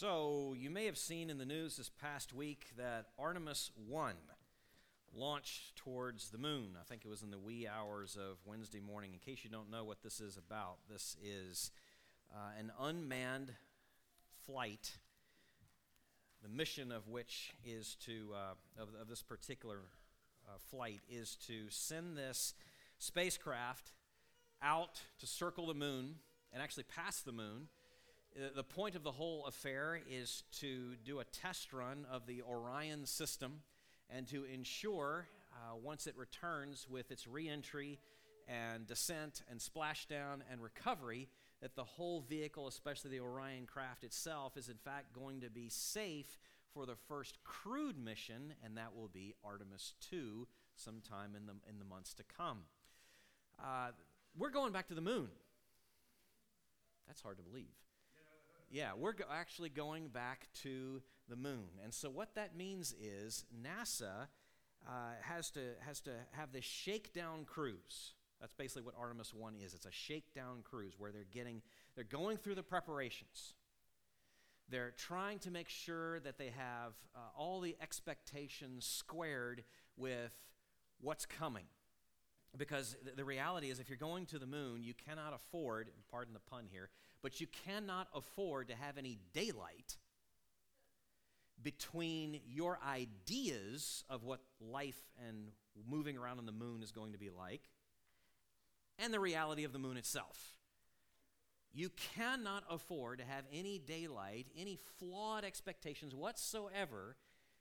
So, you may have seen in the news this past week that Artemis 1 launched towards the moon. I think it was in the wee hours of Wednesday morning. In case you don't know what this is about, this is uh, an unmanned flight, the mission of which is to, uh, of, of, this particular uh, flight, is to send this spacecraft out to circle the moon and actually pass the moon the point of the whole affair is to do a test run of the Orion system and to ensure, uh, once it returns with its reentry and descent and splashdown and recovery, that the whole vehicle, especially the Orion craft itself, is in fact going to be safe for the first crewed mission, and that will be Artemis 2 sometime in the, in the months to come. Uh, we're going back to the moon. That's hard to believe. Yeah, we're go- actually going back to the moon. And so, what that means is NASA uh, has, to, has to have this shakedown cruise. That's basically what Artemis 1 is. It's a shakedown cruise where they're getting, they're going through the preparations. They're trying to make sure that they have uh, all the expectations squared with what's coming. Because the reality is, if you're going to the moon, you cannot afford, pardon the pun here, but you cannot afford to have any daylight between your ideas of what life and moving around on the moon is going to be like and the reality of the moon itself. You cannot afford to have any daylight, any flawed expectations whatsoever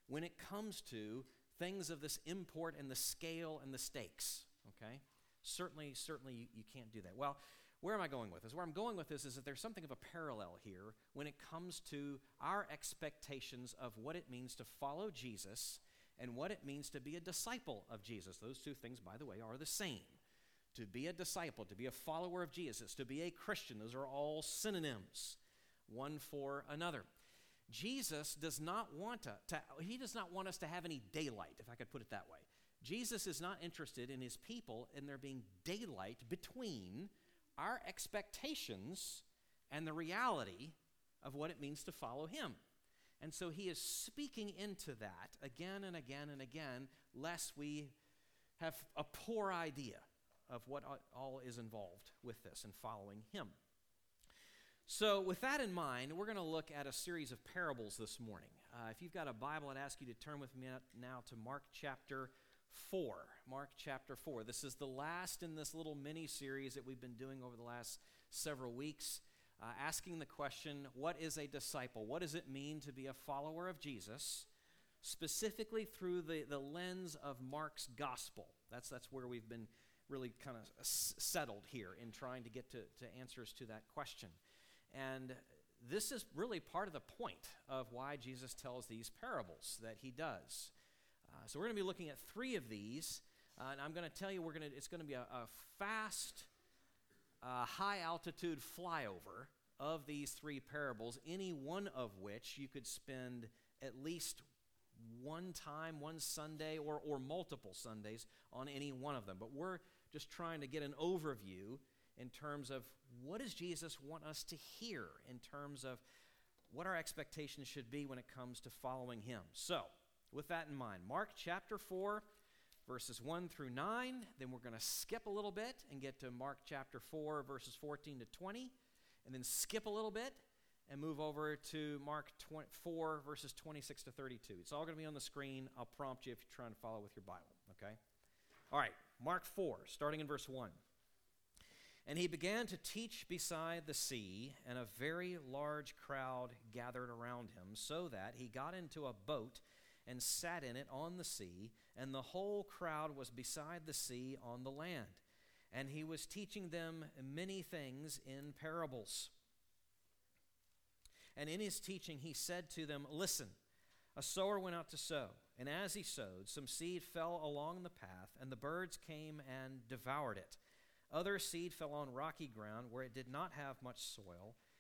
when it comes to things of this import and the scale and the stakes. Okay? Certainly, certainly you, you can't do that. Well, where am I going with this? Where I'm going with this is that there's something of a parallel here when it comes to our expectations of what it means to follow Jesus and what it means to be a disciple of Jesus. Those two things, by the way, are the same. To be a disciple, to be a follower of Jesus, to be a Christian, those are all synonyms, one for another. Jesus does not want to, to, he does not want us to have any daylight, if I could put it that way. Jesus is not interested in his people in there being daylight between our expectations and the reality of what it means to follow him. And so he is speaking into that again and again and again, lest we have a poor idea of what all is involved with this and following him. So, with that in mind, we're going to look at a series of parables this morning. Uh, if you've got a Bible, I'd ask you to turn with me now to Mark chapter 4. Mark chapter 4. This is the last in this little mini series that we've been doing over the last several weeks, uh, asking the question what is a disciple? What does it mean to be a follower of Jesus? Specifically through the, the lens of Mark's gospel. That's, that's where we've been really kind of settled here in trying to get to, to answers to that question. And this is really part of the point of why Jesus tells these parables that he does. So we're going to be looking at three of these, uh, and I'm going to tell you we're going to it's going to be a, a fast, uh, high altitude flyover of these three parables. Any one of which you could spend at least one time, one Sunday, or or multiple Sundays on any one of them. But we're just trying to get an overview in terms of what does Jesus want us to hear in terms of what our expectations should be when it comes to following Him. So with that in mind, Mark chapter 4, verses 1 through 9. Then we're going to skip a little bit and get to Mark chapter 4, verses 14 to 20. And then skip a little bit and move over to Mark 4, verses 26 to 32. It's all going to be on the screen. I'll prompt you if you're trying to follow with your Bible, okay? All right, Mark 4, starting in verse 1. And he began to teach beside the sea, and a very large crowd gathered around him, so that he got into a boat and sat in it on the sea, and the whole crowd was beside the sea on the land. And he was teaching them many things in parables. And in his teaching, he said to them, Listen, a sower went out to sow, and as he sowed, some seed fell along the path, and the birds came and devoured it. Other seed fell on rocky ground where it did not have much soil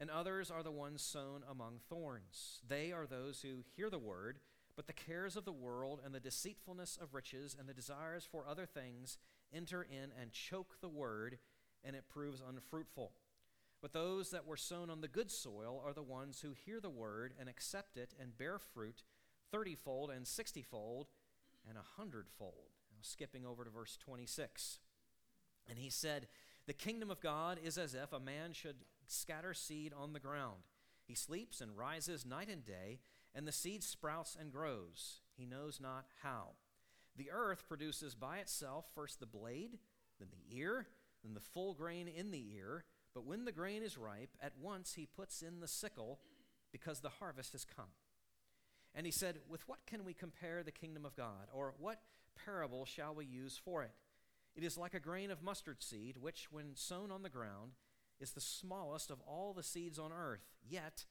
And others are the ones sown among thorns. They are those who hear the word, but the cares of the world and the deceitfulness of riches and the desires for other things enter in and choke the word, and it proves unfruitful. But those that were sown on the good soil are the ones who hear the word and accept it and bear fruit thirtyfold and sixtyfold and a hundredfold. Now, skipping over to verse 26. And he said, The kingdom of God is as if a man should scatter seed on the ground. He sleeps and rises night and day, and the seed sprouts and grows. He knows not how. The earth produces by itself first the blade, then the ear, then the full grain in the ear. But when the grain is ripe, at once he puts in the sickle, because the harvest has come. And he said, With what can we compare the kingdom of God? Or what parable shall we use for it? It is like a grain of mustard seed, which, when sown on the ground, is the smallest of all the seeds on earth. Yet,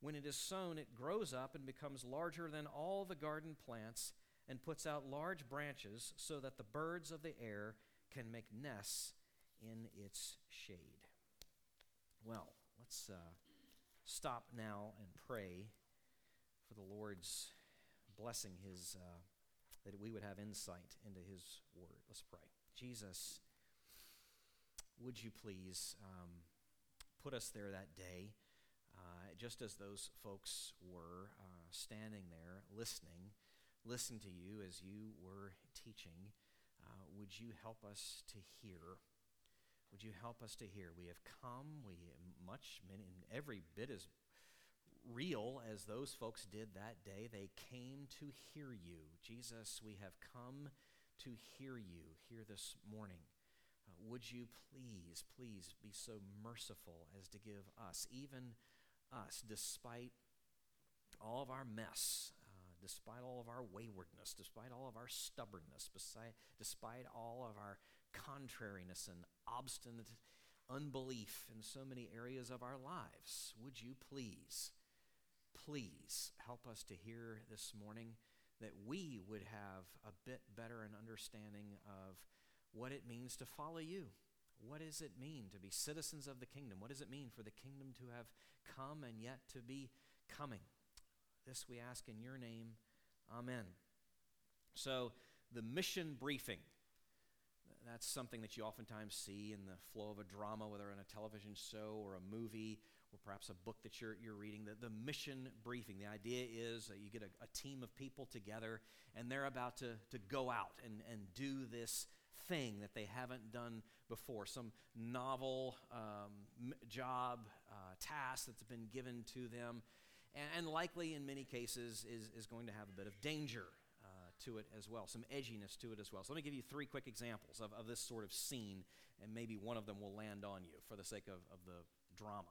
when it is sown, it grows up and becomes larger than all the garden plants and puts out large branches so that the birds of the air can make nests in its shade. Well, let's uh, stop now and pray for the Lord's blessing, His uh, that we would have insight into His Word. Let's pray. Jesus, would you please um, put us there that day, uh, just as those folks were uh, standing there listening, listening to you as you were teaching? Uh, would you help us to hear? Would you help us to hear? We have come, we much, many, every bit as real as those folks did that day. They came to hear you. Jesus, we have come to hear you here this morning. Would you please, please be so merciful as to give us, even us, despite all of our mess, uh, despite all of our waywardness, despite all of our stubbornness, beside, despite all of our contrariness and obstinate unbelief in so many areas of our lives, would you please, please help us to hear this morning that we would have a bit better an understanding of what it means to follow you. What does it mean to be citizens of the kingdom? What does it mean for the kingdom to have come and yet to be coming? This we ask in your name. Amen. So, the mission briefing. That's something that you oftentimes see in the flow of a drama, whether in a television show or a movie or perhaps a book that you're, you're reading. The, the mission briefing. The idea is that you get a, a team of people together and they're about to, to go out and, and do this thing that they haven't done before, some novel um, job, uh, task that's been given to them, and, and, likely in many cases is, is going to have a bit of danger uh, to it as well, some edginess to it as well. So let me give you three quick examples of, of this sort of scene, and maybe one of them will land on you for the sake of, of the drama.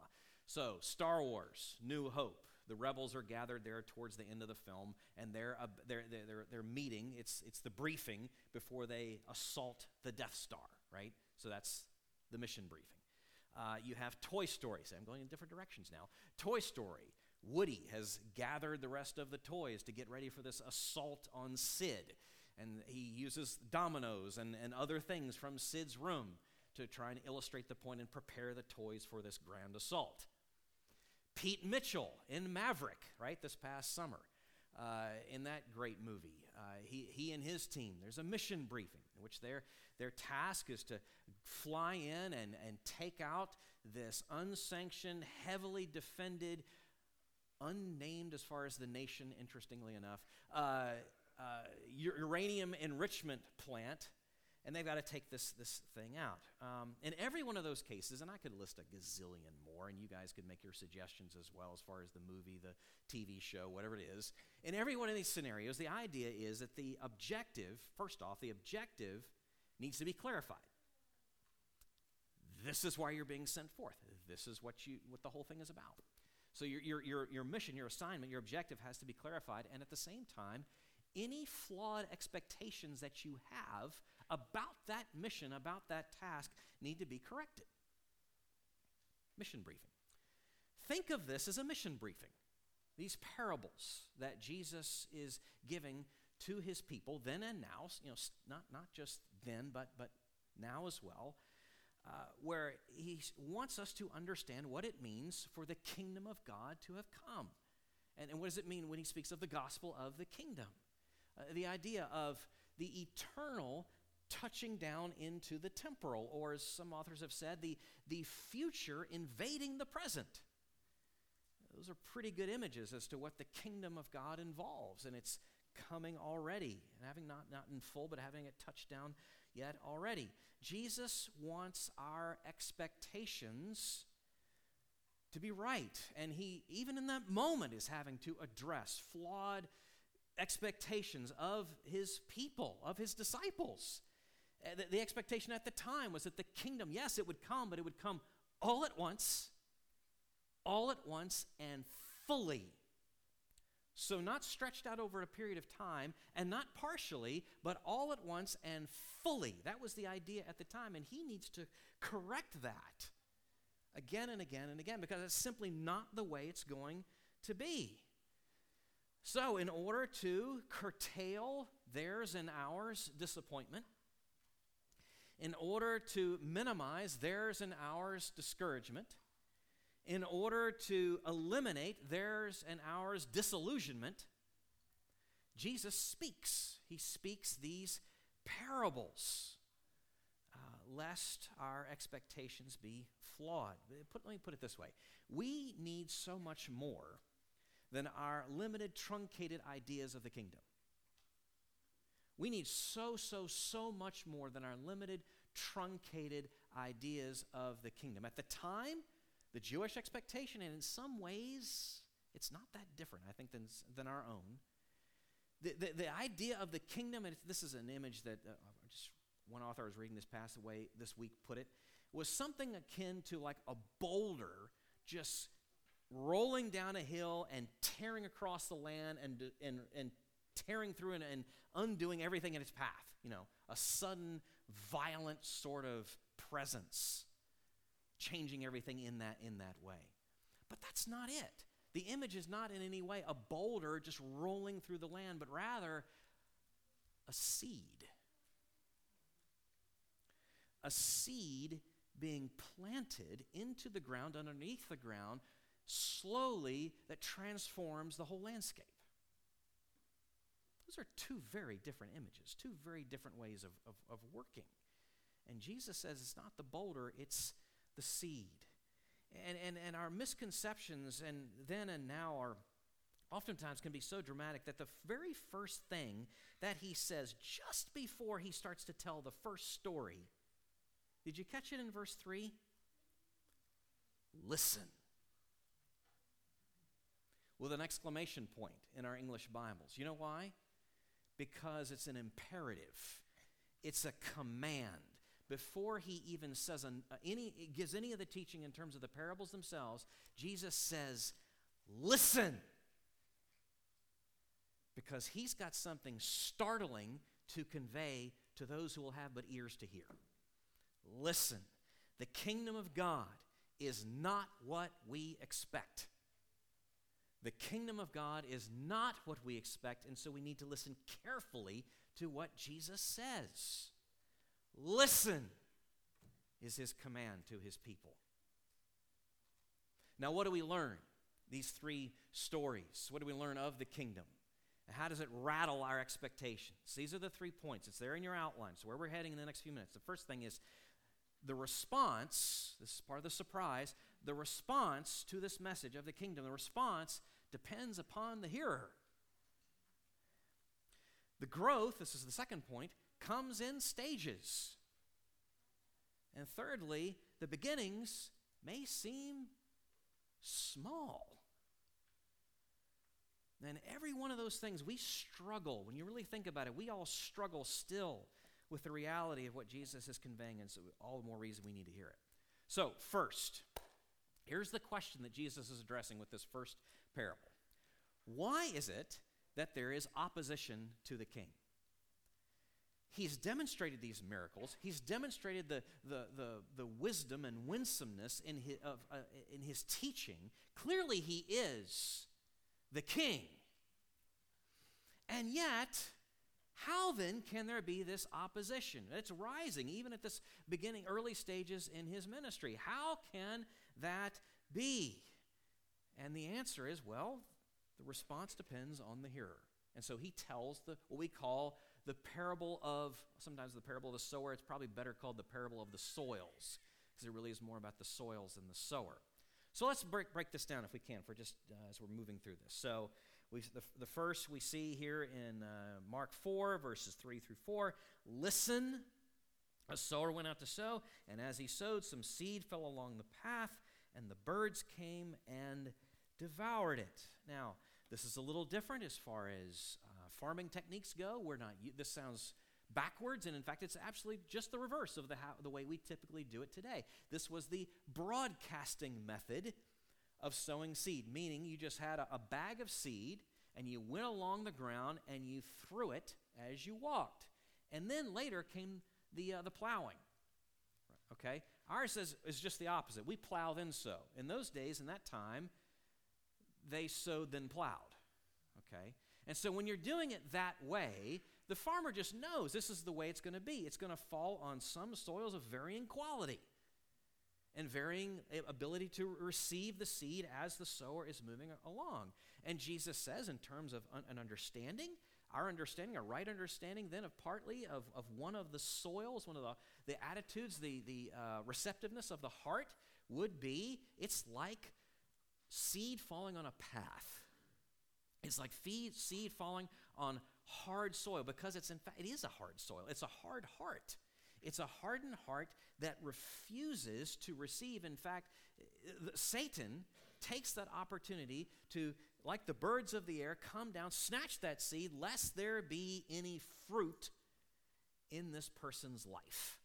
So, Star Wars, New Hope. The rebels are gathered there towards the end of the film, and they're, uh, they're, they're, they're meeting. It's, it's the briefing before they assault the Death Star, right? So that's the mission briefing. Uh, you have Toy Story. So I'm going in different directions now. Toy Story. Woody has gathered the rest of the toys to get ready for this assault on Sid. And he uses dominoes and, and other things from Sid's room to try and illustrate the point and prepare the toys for this grand assault. Pete Mitchell in Maverick, right, this past summer, uh, in that great movie. Uh, he, he and his team, there's a mission briefing in which their, their task is to fly in and, and take out this unsanctioned, heavily defended, unnamed as far as the nation, interestingly enough, uh, uh uranium enrichment plant and they've got to take this, this thing out. Um, in every one of those cases, and I could list a gazillion more, and you guys could make your suggestions as well as far as the movie, the TV show, whatever it is. In every one of these scenarios, the idea is that the objective, first off, the objective needs to be clarified. This is why you're being sent forth. This is what, you, what the whole thing is about. So your, your, your, your mission, your assignment, your objective has to be clarified, and at the same time, any flawed expectations that you have about that mission, about that task, need to be corrected. Mission briefing. Think of this as a mission briefing. These parables that Jesus is giving to his people then and now, you know, not, not just then, but, but now as well, uh, where he wants us to understand what it means for the kingdom of God to have come. And, and what does it mean when he speaks of the gospel of the kingdom? Uh, the idea of the eternal touching down into the temporal, or as some authors have said, the, the future invading the present. Those are pretty good images as to what the kingdom of God involves, and it's coming already, and having not, not in full, but having it touched down yet already. Jesus wants our expectations to be right, and he, even in that moment, is having to address flawed expectations of his people, of his disciples. Uh, the, the expectation at the time was that the kingdom, yes, it would come, but it would come all at once, all at once, and fully. So, not stretched out over a period of time, and not partially, but all at once and fully. That was the idea at the time, and he needs to correct that again and again and again because it's simply not the way it's going to be. So, in order to curtail theirs and ours disappointment, in order to minimize theirs and ours discouragement, in order to eliminate theirs and ours disillusionment, Jesus speaks. He speaks these parables, uh, lest our expectations be flawed. Put, let me put it this way we need so much more than our limited, truncated ideas of the kingdom. We need so, so, so much more than our limited, truncated ideas of the kingdom. At the time, the Jewish expectation, and in some ways, it's not that different, I think, than, than our own. The, the, the idea of the kingdom, and this is an image that uh, just one author I was reading this past away this week put it, was something akin to like a boulder just rolling down a hill and tearing across the land and, and, and tearing through and, and undoing everything in its path. You know, a sudden, violent sort of presence, changing everything in that, in that way. But that's not it. The image is not in any way a boulder just rolling through the land, but rather a seed. A seed being planted into the ground, underneath the ground, slowly, that transforms the whole landscape. Those are two very different images, two very different ways of, of, of working. And Jesus says it's not the boulder, it's the seed. And, and, and our misconceptions and then and now are oftentimes can be so dramatic that the very first thing that he says just before he starts to tell the first story, did you catch it in verse 3? Listen. With an exclamation point in our English Bibles. You know why? Because it's an imperative, it's a command. Before he even says an, uh, any, gives any of the teaching in terms of the parables themselves, Jesus says, Listen. Because he's got something startling to convey to those who will have but ears to hear. Listen. The kingdom of God is not what we expect. The kingdom of God is not what we expect, and so we need to listen carefully to what Jesus says. Listen is his command to his people. Now, what do we learn? These three stories. What do we learn of the kingdom? How does it rattle our expectations? These are the three points. It's there in your outline. So, where we're heading in the next few minutes. The first thing is the response, this is part of the surprise, the response to this message of the kingdom, the response depends upon the hearer. The growth, this is the second point, comes in stages. And thirdly, the beginnings may seem small. And every one of those things, we struggle. When you really think about it, we all struggle still with the reality of what Jesus is conveying, and so all the more reason we need to hear it. So, first, here's the question that Jesus is addressing with this first parable Why is it that there is opposition to the king? He's demonstrated these miracles. He's demonstrated the, the, the, the wisdom and winsomeness in his, of, uh, in his teaching. Clearly, he is the king. And yet, how then can there be this opposition? It's rising even at this beginning, early stages in his ministry. How can that be? And the answer is well, the response depends on the hearer. And so he tells the what we call the parable of sometimes the parable of the sower. It's probably better called the parable of the soils because it really is more about the soils than the sower. So let's break, break this down if we can for just uh, as we're moving through this. So we, the, the first we see here in uh, Mark 4, verses 3 through 4 listen. A sower went out to sow, and as he sowed, some seed fell along the path, and the birds came and devoured it. Now, this is a little different as far as uh, farming techniques go. We're not. This sounds backwards, and in fact, it's absolutely just the reverse of the, the way we typically do it today. This was the broadcasting method of sowing seed, meaning you just had a, a bag of seed and you went along the ground and you threw it as you walked. And then later came the, uh, the plowing. Okay? Ours is, is just the opposite. We plow then sow. In those days, in that time, they sowed then plowed. Okay? And so when you're doing it that way, the farmer just knows this is the way it's going to be. It's going to fall on some soils of varying quality and varying ability to receive the seed as the sower is moving along. And Jesus says, in terms of an understanding, our understanding, a right understanding then of partly of, of one of the soils, one of the, the attitudes, the, the uh, receptiveness of the heart would be it's like seed falling on a path. It's like feed, seed falling on hard soil because it's in fact it is a hard soil. It's a hard heart. It's a hardened heart that refuses to receive. In fact, Satan takes that opportunity to, like the birds of the air, come down, snatch that seed, lest there be any fruit in this person's life.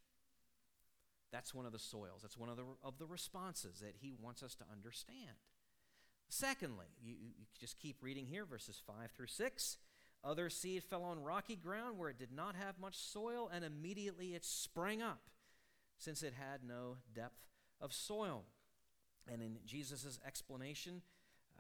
That's one of the soils. That's one of the, of the responses that he wants us to understand. Secondly, you, you just keep reading here, verses 5 through 6. Other seed fell on rocky ground where it did not have much soil, and immediately it sprang up, since it had no depth of soil. And in Jesus' explanation,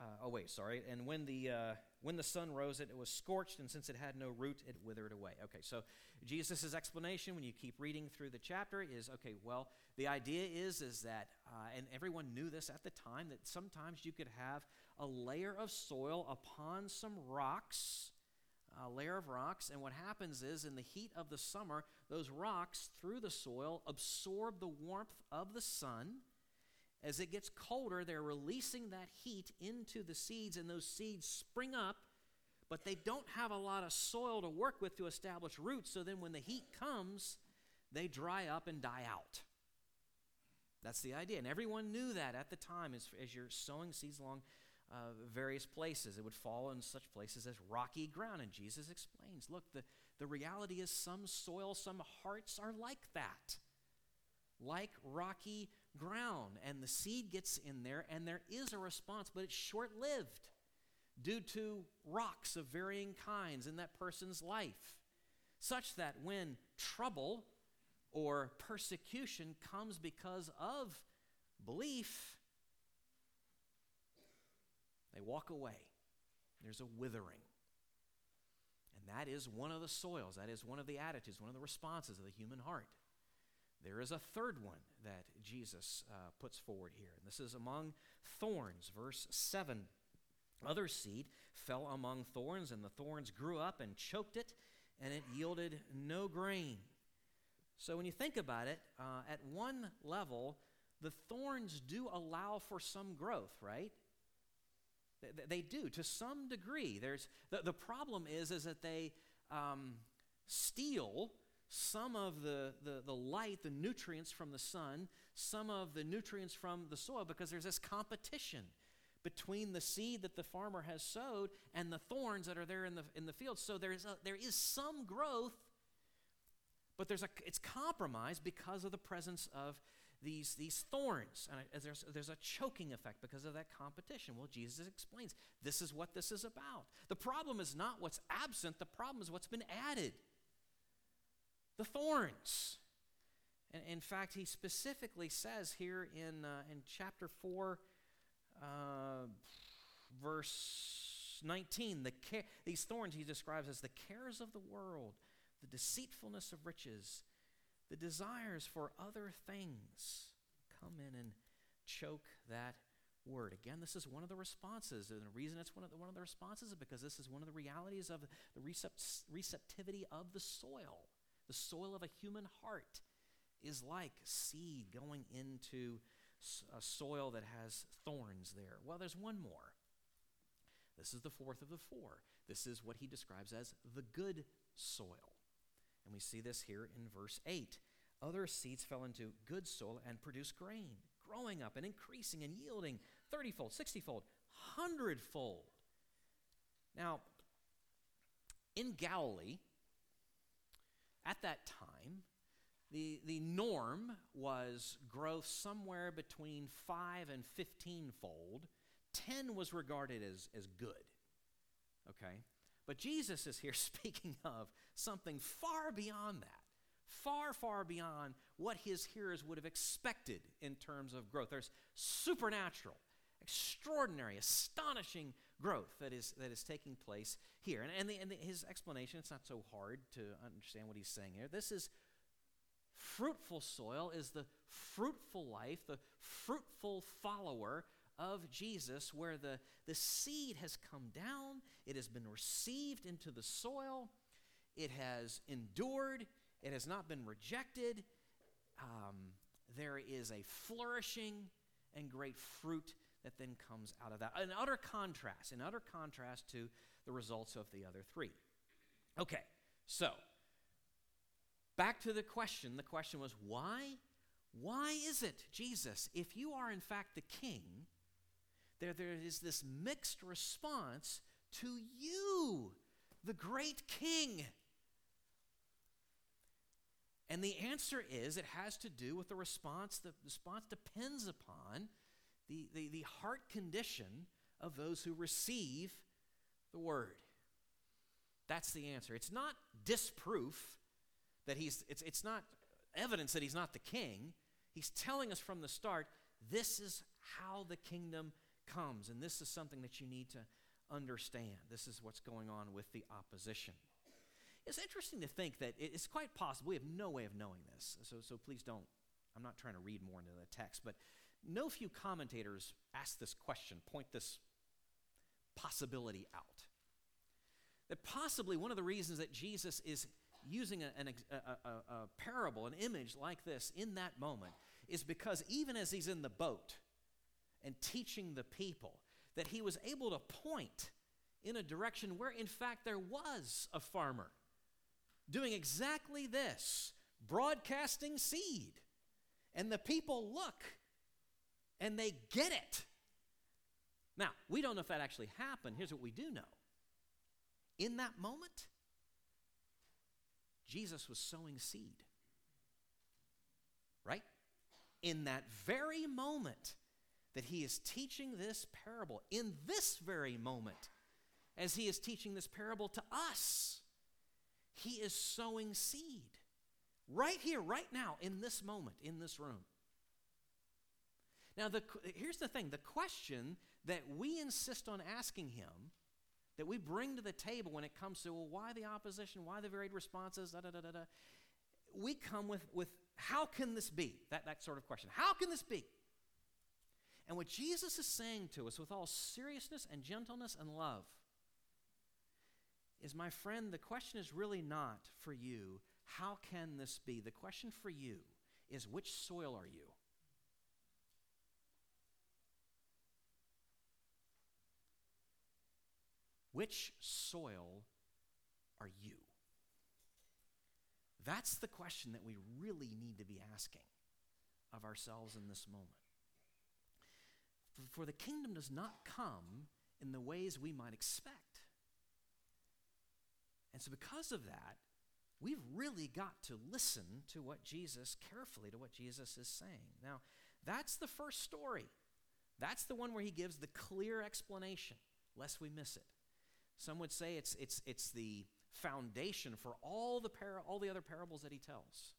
uh, oh wait, sorry. And when the uh, when the sun rose, it, it was scorched, and since it had no root, it withered away. Okay, so Jesus' explanation, when you keep reading through the chapter, is okay. Well, the idea is is that, uh, and everyone knew this at the time, that sometimes you could have a layer of soil upon some rocks, a layer of rocks, and what happens is, in the heat of the summer, those rocks through the soil absorb the warmth of the sun as it gets colder, they're releasing that heat into the seeds, and those seeds spring up, but they don't have a lot of soil to work with to establish roots. So then, when the heat comes, they dry up and die out. That's the idea. And everyone knew that at the time as, as you're sowing seeds along uh, various places. It would fall in such places as rocky ground. And Jesus explains look, the, the reality is some soil, some hearts are like that, like rocky ground and the seed gets in there and there is a response, but it's short lived due to rocks of varying kinds in that person's life, such that when trouble or persecution comes because of belief, they walk away. There's a withering. And that is one of the soils, that is one of the attitudes, one of the responses of the human heart. There is a third one that Jesus uh, puts forward here. And this is among thorns, verse 7. Other seed fell among thorns, and the thorns grew up and choked it, and it yielded no grain. So when you think about it, uh, at one level, the thorns do allow for some growth, right? They, do to some degree. There's the, the problem is is that they um, steal some of the, the, the light, the nutrients from the sun, some of the nutrients from the soil, because there's this competition between the seed that the farmer has sowed and the thorns that are there in the, in the field. So there is, a, there is some growth, but there's a, it's compromised because of the presence of these, these thorns. And there's, there's a choking effect because of that competition. Well, Jesus explains this is what this is about. The problem is not what's absent, the problem is what's been added the thorns. And in fact, he specifically says here in, uh, in chapter 4, uh, verse 19, the care, these thorns he describes as the cares of the world, the deceitfulness of riches, the desires for other things come in and choke that word. Again, this is one of the responses. And the reason it's one of the, one of the responses is because this is one of the realities of the recept- receptivity of the soil. The soil of a human heart is like seed going into a soil that has thorns there. Well, there's one more. This is the fourth of the four. This is what he describes as the good soil. And we see this here in verse 8. Other seeds fell into good soil and produced grain, growing up and increasing and yielding 30 fold, 60 fold, 100 fold. Now, in Galilee, at that time, the, the norm was growth somewhere between 5 and 15 fold. 10 was regarded as, as good. Okay? But Jesus is here speaking of something far beyond that, far, far beyond what his hearers would have expected in terms of growth. There's supernatural, extraordinary, astonishing growth that is, that is taking place here. And, and, the, and the, his explanation, it's not so hard to understand what he's saying here. This is fruitful soil, is the fruitful life, the fruitful follower of Jesus, where the, the seed has come down, it has been received into the soil, it has endured, it has not been rejected. Um, there is a flourishing and great fruit that then comes out of that. In utter contrast, in utter contrast to the results of the other three. Okay, so back to the question. The question was why? Why is it, Jesus, if you are in fact the king, there, there is this mixed response to you, the great king? And the answer is it has to do with the response. The response depends upon the, the, the heart condition of those who receive the word. That's the answer. It's not disproof that he's, it's, it's not evidence that he's not the king. He's telling us from the start this is how the kingdom comes, and this is something that you need to understand. This is what's going on with the opposition. It's interesting to think that it's quite possible, we have no way of knowing this, so, so please don't, I'm not trying to read more into the text, but no few commentators ask this question, point this possibility out. That possibly one of the reasons that Jesus is using a, a, a, a, parable, an image like this in that moment, is because even as he's in the boat and teaching the people, that he was able to point in a direction where, in fact, there was a farmer doing exactly this broadcasting seed. And the people look and they get it. Now, we don't know if that actually happened. Here's what we do know. In that moment, Jesus was sowing seed. Right? In that very moment that he is teaching this parable, in this very moment, as he is teaching this parable to us, he is sowing seed. Right here, right now, in this moment, in this room. Now, the, here's the thing the question that we insist on asking him, that we bring to the table when it comes to, well, why the opposition? Why the varied responses? Da, da, da, da, da. We come with, with how can this be? That, that sort of question. How can this be? And what Jesus is saying to us with all seriousness and gentleness and love is, my friend, the question is really not for you, how can this be? The question for you is, which soil are you? Which soil are you? That's the question that we really need to be asking of ourselves in this moment. For the kingdom does not come in the ways we might expect. And so, because of that, we've really got to listen to what Jesus, carefully to what Jesus is saying. Now, that's the first story. That's the one where he gives the clear explanation, lest we miss it. Some would say it's, it's, it's the foundation for all the, para- all the other parables that he tells.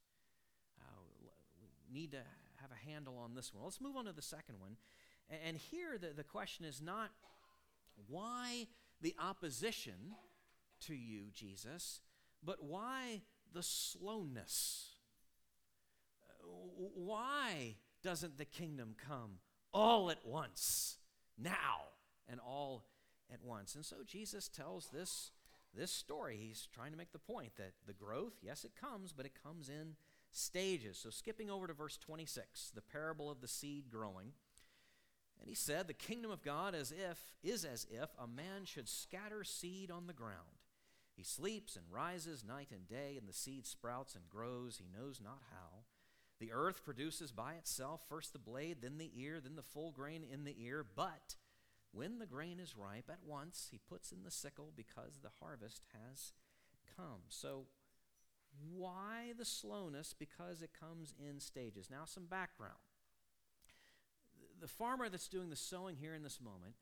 Uh, we need to have a handle on this one. Let's move on to the second one. And here the, the question is not why the opposition to you, Jesus, but why the slowness? Uh, why doesn't the kingdom come all at once, now, and all at once? And so Jesus tells this, this story. He's trying to make the point that the growth, yes, it comes, but it comes in stages. So skipping over to verse 26, the parable of the seed growing. And he said, The kingdom of God as if is as if a man should scatter seed on the ground. He sleeps and rises night and day, and the seed sprouts and grows, he knows not how. The earth produces by itself first the blade, then the ear, then the full grain in the ear. But when the grain is ripe, at once he puts in the sickle because the harvest has come. So, why the slowness? Because it comes in stages. Now, some background the farmer that's doing the sowing here in this moment,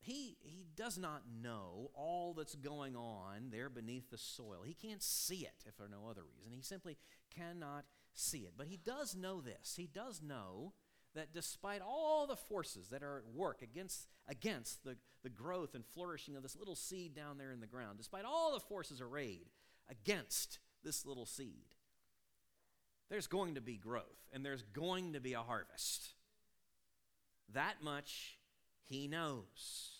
he, he does not know all that's going on there beneath the soil. He can't see it, if for no other reason. He simply cannot see it. But he does know this. He does know that despite all the forces that are at work against, against the, the growth and flourishing of this little seed down there in the ground, despite all the forces arrayed against this little seed, there's going to be growth and there's going to be a harvest. That much he knows.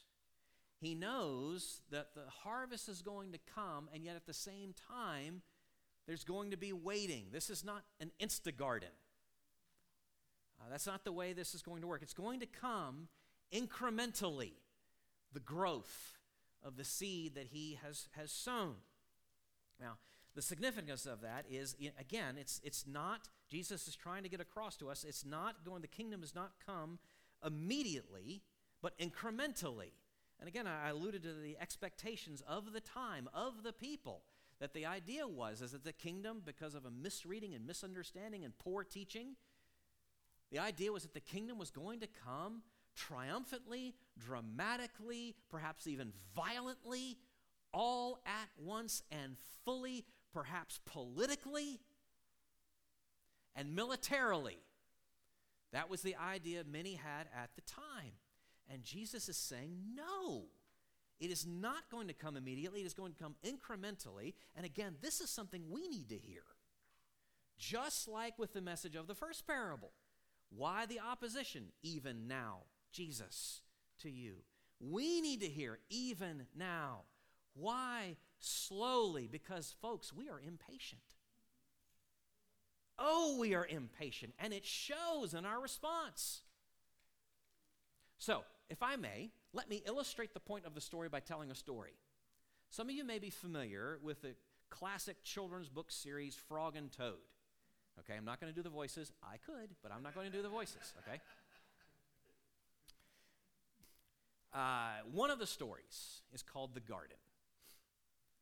He knows that the harvest is going to come, and yet at the same time, there's going to be waiting. This is not an insta garden. Uh, that's not the way this is going to work. It's going to come incrementally, the growth of the seed that he has, has sown. Now, the significance of that is, again, it's, it's not, Jesus is trying to get across to us, it's not going, the kingdom has not come immediately, but incrementally. And again, I alluded to the expectations of the time, of the people, that the idea was is that the kingdom, because of a misreading and misunderstanding and poor teaching, the idea was that the kingdom was going to come triumphantly, dramatically, perhaps even violently, all at once and fully, perhaps politically and militarily. That was the idea many had at the time. And Jesus is saying, no. It is not going to come immediately, it is going to come incrementally. And again, this is something we need to hear. Just like with the message of the first parable. Why the opposition? Even now, Jesus to you. We need to hear, even now. Why slowly? Because, folks, we are impatient. Oh, we are impatient, and it shows in our response. So, if I may, let me illustrate the point of the story by telling a story. Some of you may be familiar with the classic children's book series Frog and Toad. Okay, I'm not going to do the voices. I could, but I'm not going to do the voices, okay? Uh, one of the stories is called The Garden.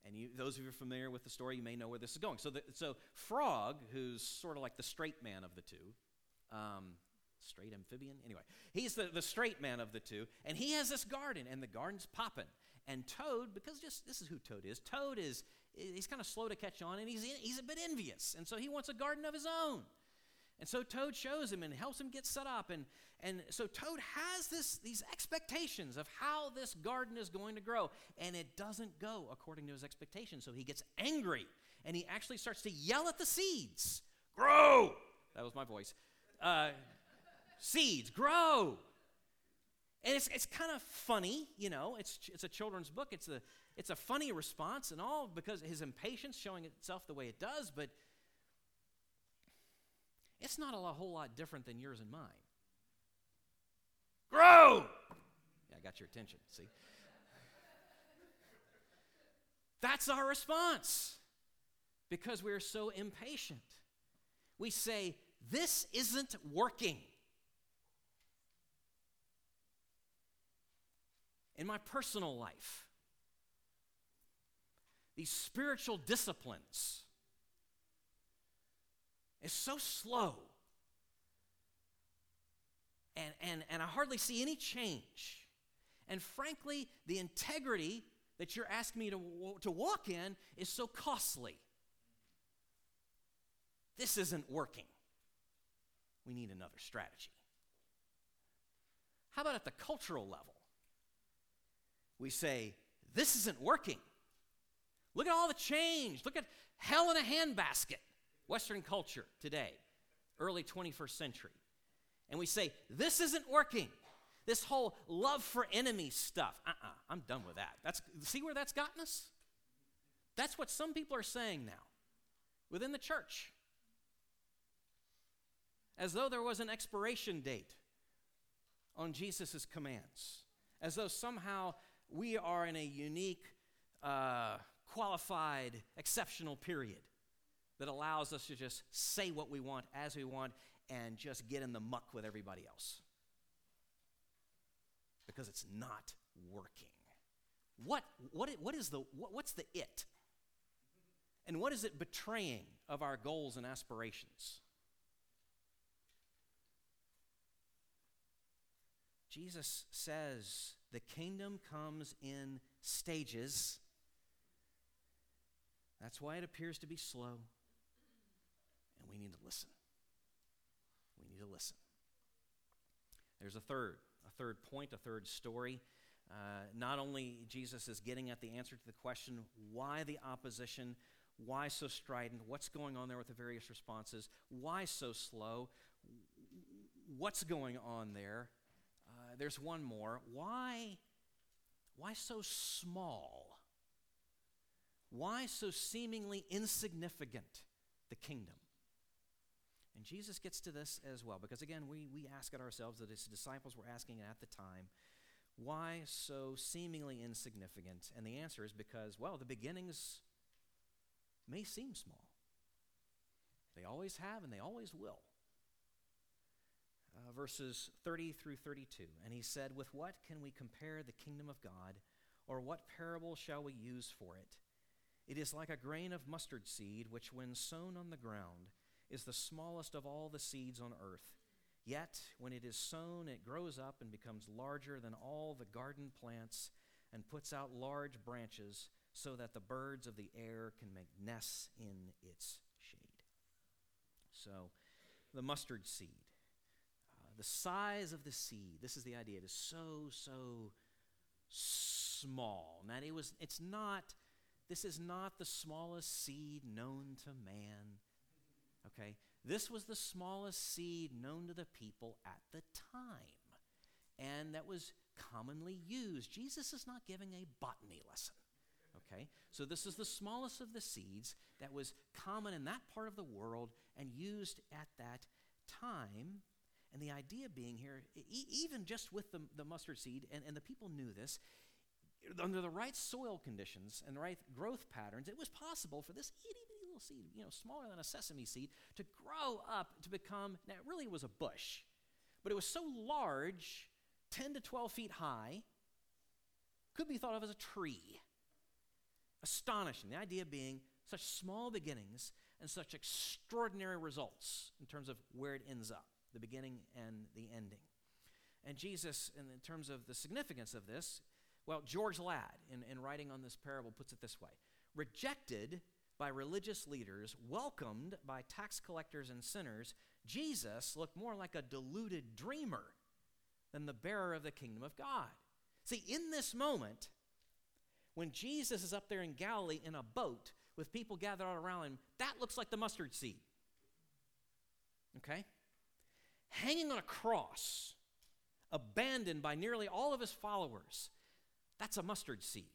And you, those of you familiar with the story, you may know where this is going. So, the, so Frog, who's sort of like the straight man of the two, um, straight amphibian? Anyway, he's the, the straight man of the two, and he has this garden, and the garden's popping. And Toad, because just this is who Toad is, Toad is he's kind of slow to catch on, and he's, he's a bit envious, and so he wants a garden of his own. And so Toad shows him and helps him get set up. And, and so Toad has this, these expectations of how this garden is going to grow. And it doesn't go according to his expectations. So he gets angry and he actually starts to yell at the seeds Grow! That was my voice. Uh, seeds, grow! And it's, it's kind of funny, you know, it's, it's a children's book. It's a, it's a funny response and all because his impatience showing itself the way it does. But it's not a whole lot different than yours and mine. Grow! Yeah, I got your attention, see? That's our response. because we're so impatient. We say, This isn't working. In my personal life, these spiritual disciplines is so slow. And, and, and I hardly see any change. And frankly, the integrity that you're asking me to, to walk in is so costly. This isn't working. We need another strategy. How about at the cultural level? We say, This isn't working. Look at all the change. Look at hell in a handbasket, Western culture today, early 21st century. And we say, This isn't working. This whole love for enemy stuff. Uh uh-uh, uh, i am done with that. That's, see where that's gotten us? That's what some people are saying now within the church. As though there was an expiration date on Jesus' commands, as though somehow we are in a unique, uh, qualified, exceptional period that allows us to just say what we want as we want and just get in the muck with everybody else because it's not working. What, what, what is the, what, what's the it? And what is it betraying of our goals and aspirations? Jesus says the kingdom comes in stages. That's why it appears to be slow. And we need to listen. We need to listen. There's a third a third point, a third story. Uh, not only Jesus is getting at the answer to the question, why the opposition? Why so strident? What's going on there with the various responses? Why so slow? What's going on there? Uh, there's one more. Why, why so small? Why so seemingly insignificant, the kingdom? And Jesus gets to this as well, because again, we, we ask it ourselves, that his disciples were asking at the time, why so seemingly insignificant? And the answer is because, well, the beginnings may seem small. They always have, and they always will. Uh, verses 30 through 32. And he said, With what can we compare the kingdom of God, or what parable shall we use for it? It is like a grain of mustard seed, which, when sown on the ground, is the smallest of all the seeds on earth. Yet, when it is sown, it grows up and becomes larger than all the garden plants and puts out large branches so that the birds of the air can make nests in its shade. So, the mustard seed. Uh, the size of the seed, this is the idea, it is so, so small. Now, it was, it's not, this is not the smallest seed known to man. Okay? This was the smallest seed known to the people at the time, and that was commonly used. Jesus is not giving a botany lesson. Okay? So this is the smallest of the seeds that was common in that part of the world and used at that time. And the idea being here, e- even just with the, the mustard seed, and, and the people knew this, under the right soil conditions and the right growth patterns, it was possible for this itty bitty little seed, you know, smaller than a sesame seed, to grow up to become, now it really was a bush, but it was so large, 10 to 12 feet high, could be thought of as a tree. Astonishing. The idea being such small beginnings and such extraordinary results in terms of where it ends up, the beginning and the ending. And Jesus, in, terms of the significance of this, well, George Ladd, in, in writing on this parable, puts it this way rejected by religious leaders, welcomed by tax collectors and sinners, Jesus looked more like a deluded dreamer than the bearer of the kingdom of God. See, in this moment, when Jesus is up there in Galilee in a boat with people gathered all around him, that looks like the mustard seed. Okay? Hanging on a cross, abandoned by nearly all of his followers, that's a mustard seed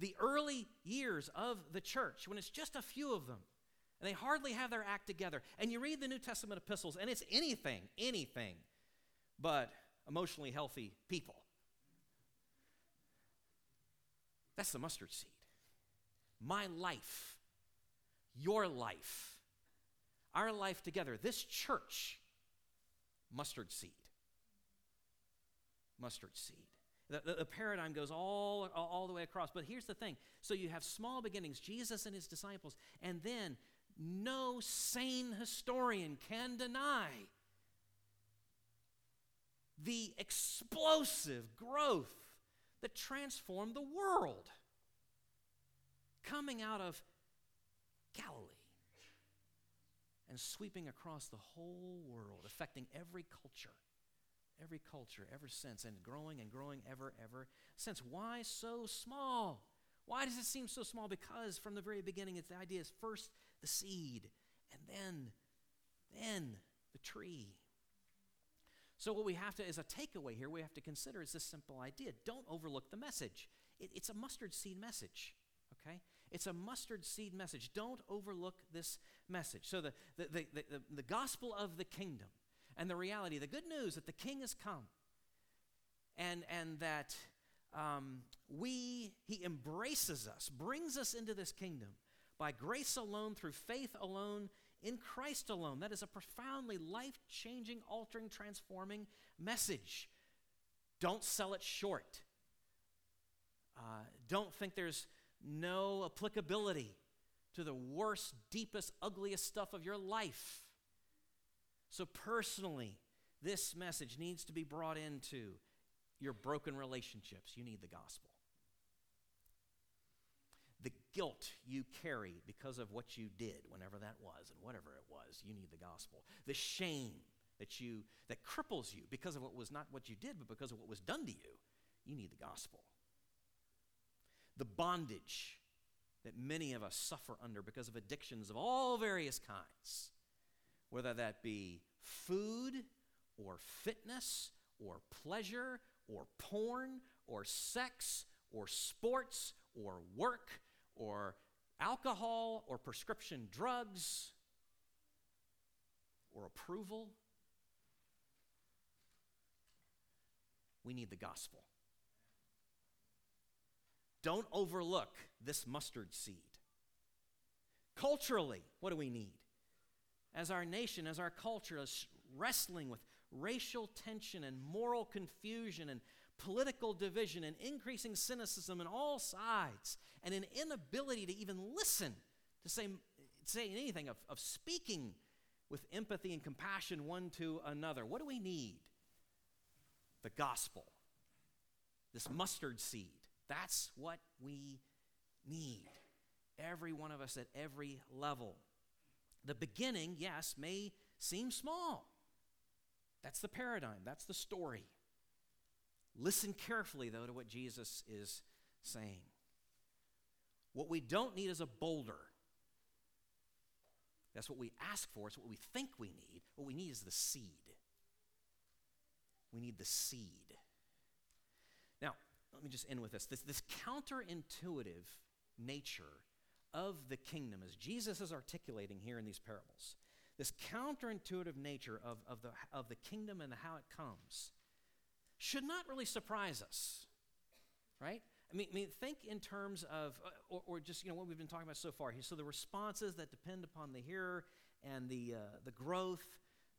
the early years of the church, when it's just a few of them, and they hardly have their act together. And you read the New Testament epistles, and it's anything, anything but emotionally healthy people. That's the mustard seed. My life, your life, our life together, this church, mustard seed. Mustard seed. The, the, paradigm goes all, all the way across. But here's the thing so you have small beginnings, Jesus and his disciples, and then no sane historian can deny the explosive growth that transformed the world coming out of Galilee and sweeping across the whole world, affecting every culture, every culture ever since, and growing and growing ever, ever since. Why so small? Why does it seem so small? Because from the very beginning, it's the idea is first the seed, and then, then the tree. So, what we have to, as a takeaway here, we have to consider is this simple idea don't overlook the message. It, it's a mustard seed message, okay? It's a mustard seed message. Don't overlook this message. So, the, the, the, the, the gospel of the kingdom and the reality, the good news that the king has come and, and that um, we, he embraces us, brings us into this kingdom by grace alone, through faith alone, in Christ alone. That is a profoundly life changing, altering, transforming message. Don't sell it short. Uh, don't think there's no applicability to the worst, deepest, ugliest stuff of your life. So, personally, this message needs to be brought into your broken relationships. You need the gospel the guilt you carry because of what you did, whenever that was, and whatever it was, you need the gospel. The shame that you that cripples you because of what was not what you did, but because of what was done to you, you need the gospel. The bondage that many of us suffer under because of addictions of all various kinds, whether that be food or fitness or pleasure or porn or sex or sports or work or alcohol or prescription drugs or approval. We need the gospel. Don't overlook this mustard seed. Culturally, what do we need? As our nation, as our culture is wrestling with racial tension and moral confusion and political division and increasing cynicism on all sides and an inability to even listen to say, say anything of, of speaking with empathy and compassion one to another. What do we need? The gospel, this mustard seed. That's what we need. Every one of us at every level. The beginning, yes, may seem small. That's the paradigm, that's the story. Listen carefully, though, to what Jesus is saying. What we don't need is a boulder. That's what we ask for, it's what we think we need. What we need is the seed. We need the seed. Now, let me just end with this. This, this counterintuitive nature of the kingdom, as Jesus is articulating here in these parables, this counterintuitive nature of, of, the, of the kingdom and how it comes should not really surprise us, right? I mean, I mean think in terms of, uh, or, or, just, you know, what we've been talking about so far. So the responses that depend upon the hearer and the, uh, the growth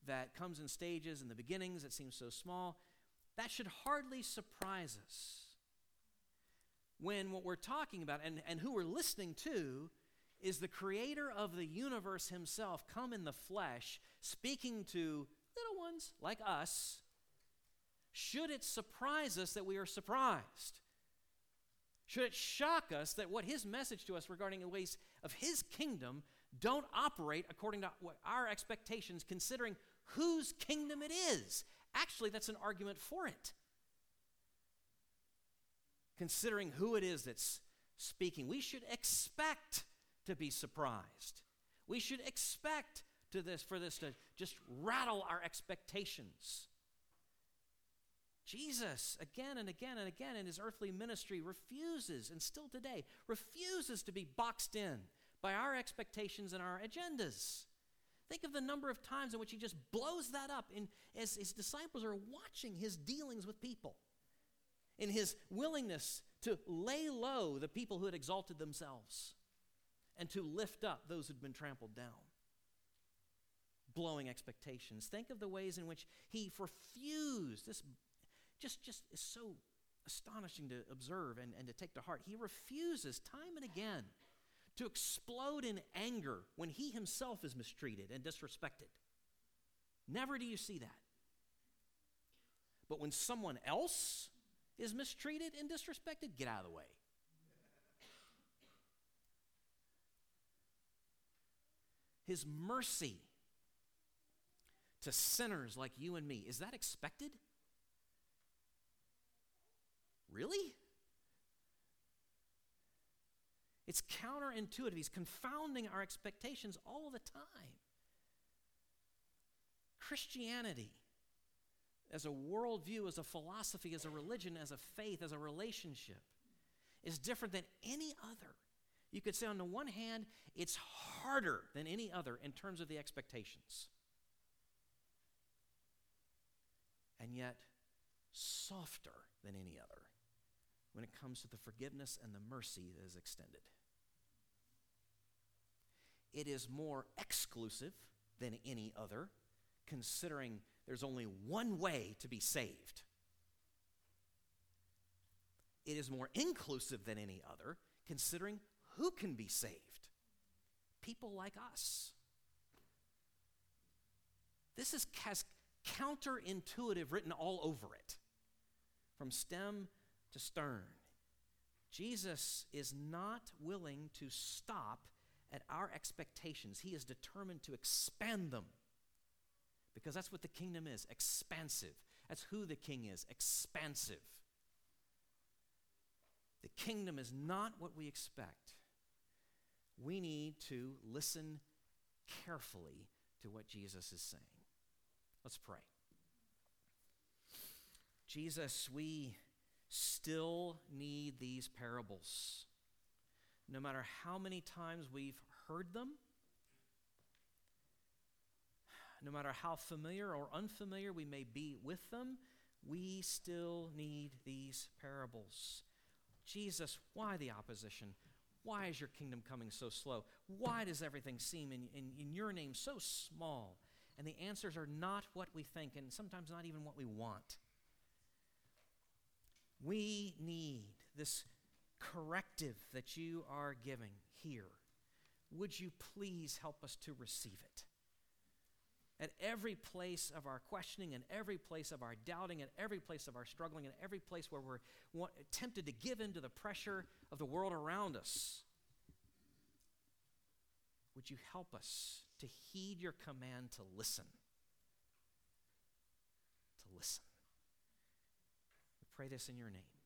that comes in stages and the beginnings that seem so small, that should hardly surprise us. When what we're talking about and, and who we're listening to is the creator of the universe himself come in the flesh, speaking to little ones like us should it surprise us that we are surprised? Should it shock us that what his message to us regarding the ways of his kingdom don't operate according to what our expectations, considering whose kingdom it is? Actually, that's an argument for it. Considering who it is that's speaking, we should expect to be surprised. We should expect to this for this to just rattle our expectations. Jesus, again and again and again in his earthly ministry, refuses, and still today, refuses to be boxed in by our expectations and our agendas. Think of the number of times in which he just blows that up in, as his disciples are watching his dealings with people, in his willingness to lay low the people who had exalted themselves. and to lift up those who'd been trampled down. Blowing expectations. Think of the ways in which he refused. This just, just is so astonishing to observe and, and to take to heart. He refuses time and again to explode in anger when he himself is mistreated and disrespected. Never do you see that. But when someone else is mistreated and disrespected, get out of the way. His mercy to sinners like you and me, is that expected? Really? It's counterintuitive. He's confounding our expectations all the time. Christianity, as a worldview, as a philosophy, as a religion, as a faith, as a relationship, is different than any other. You could say, on the one hand, it's harder than any other in terms of the expectations. And yet, softer than any other when it comes to the forgiveness and the mercy that is extended. It is more exclusive than any other considering there's only one way to be saved. It is more inclusive than any other, considering who can be saved. People like us. This is, has counterintuitive written all over it, from stem to stern. Jesus is not willing to stop at our expectations, He is determined to expand them. Because that's what the kingdom is expansive. That's who the king is expansive. The kingdom is not what we expect. We need to listen carefully to what Jesus is saying. Let's pray. Jesus, we still need these parables. No matter how many times we've heard them, no matter how familiar or unfamiliar we may be with them, we still need these parables. Jesus, why the opposition? Why is your kingdom coming so slow? Why does everything seem in, in, in, your name so small? And the answers are not what we think, and sometimes not even what we want. We need this corrective that you are giving here. Would you please help us to receive it? At every place of our questioning, and every place of our doubting, and every place of our struggling, and every place where we're want, tempted to give in to the pressure of the world around us. Would you help us to heed your command to listen? To listen. We pray this in your name.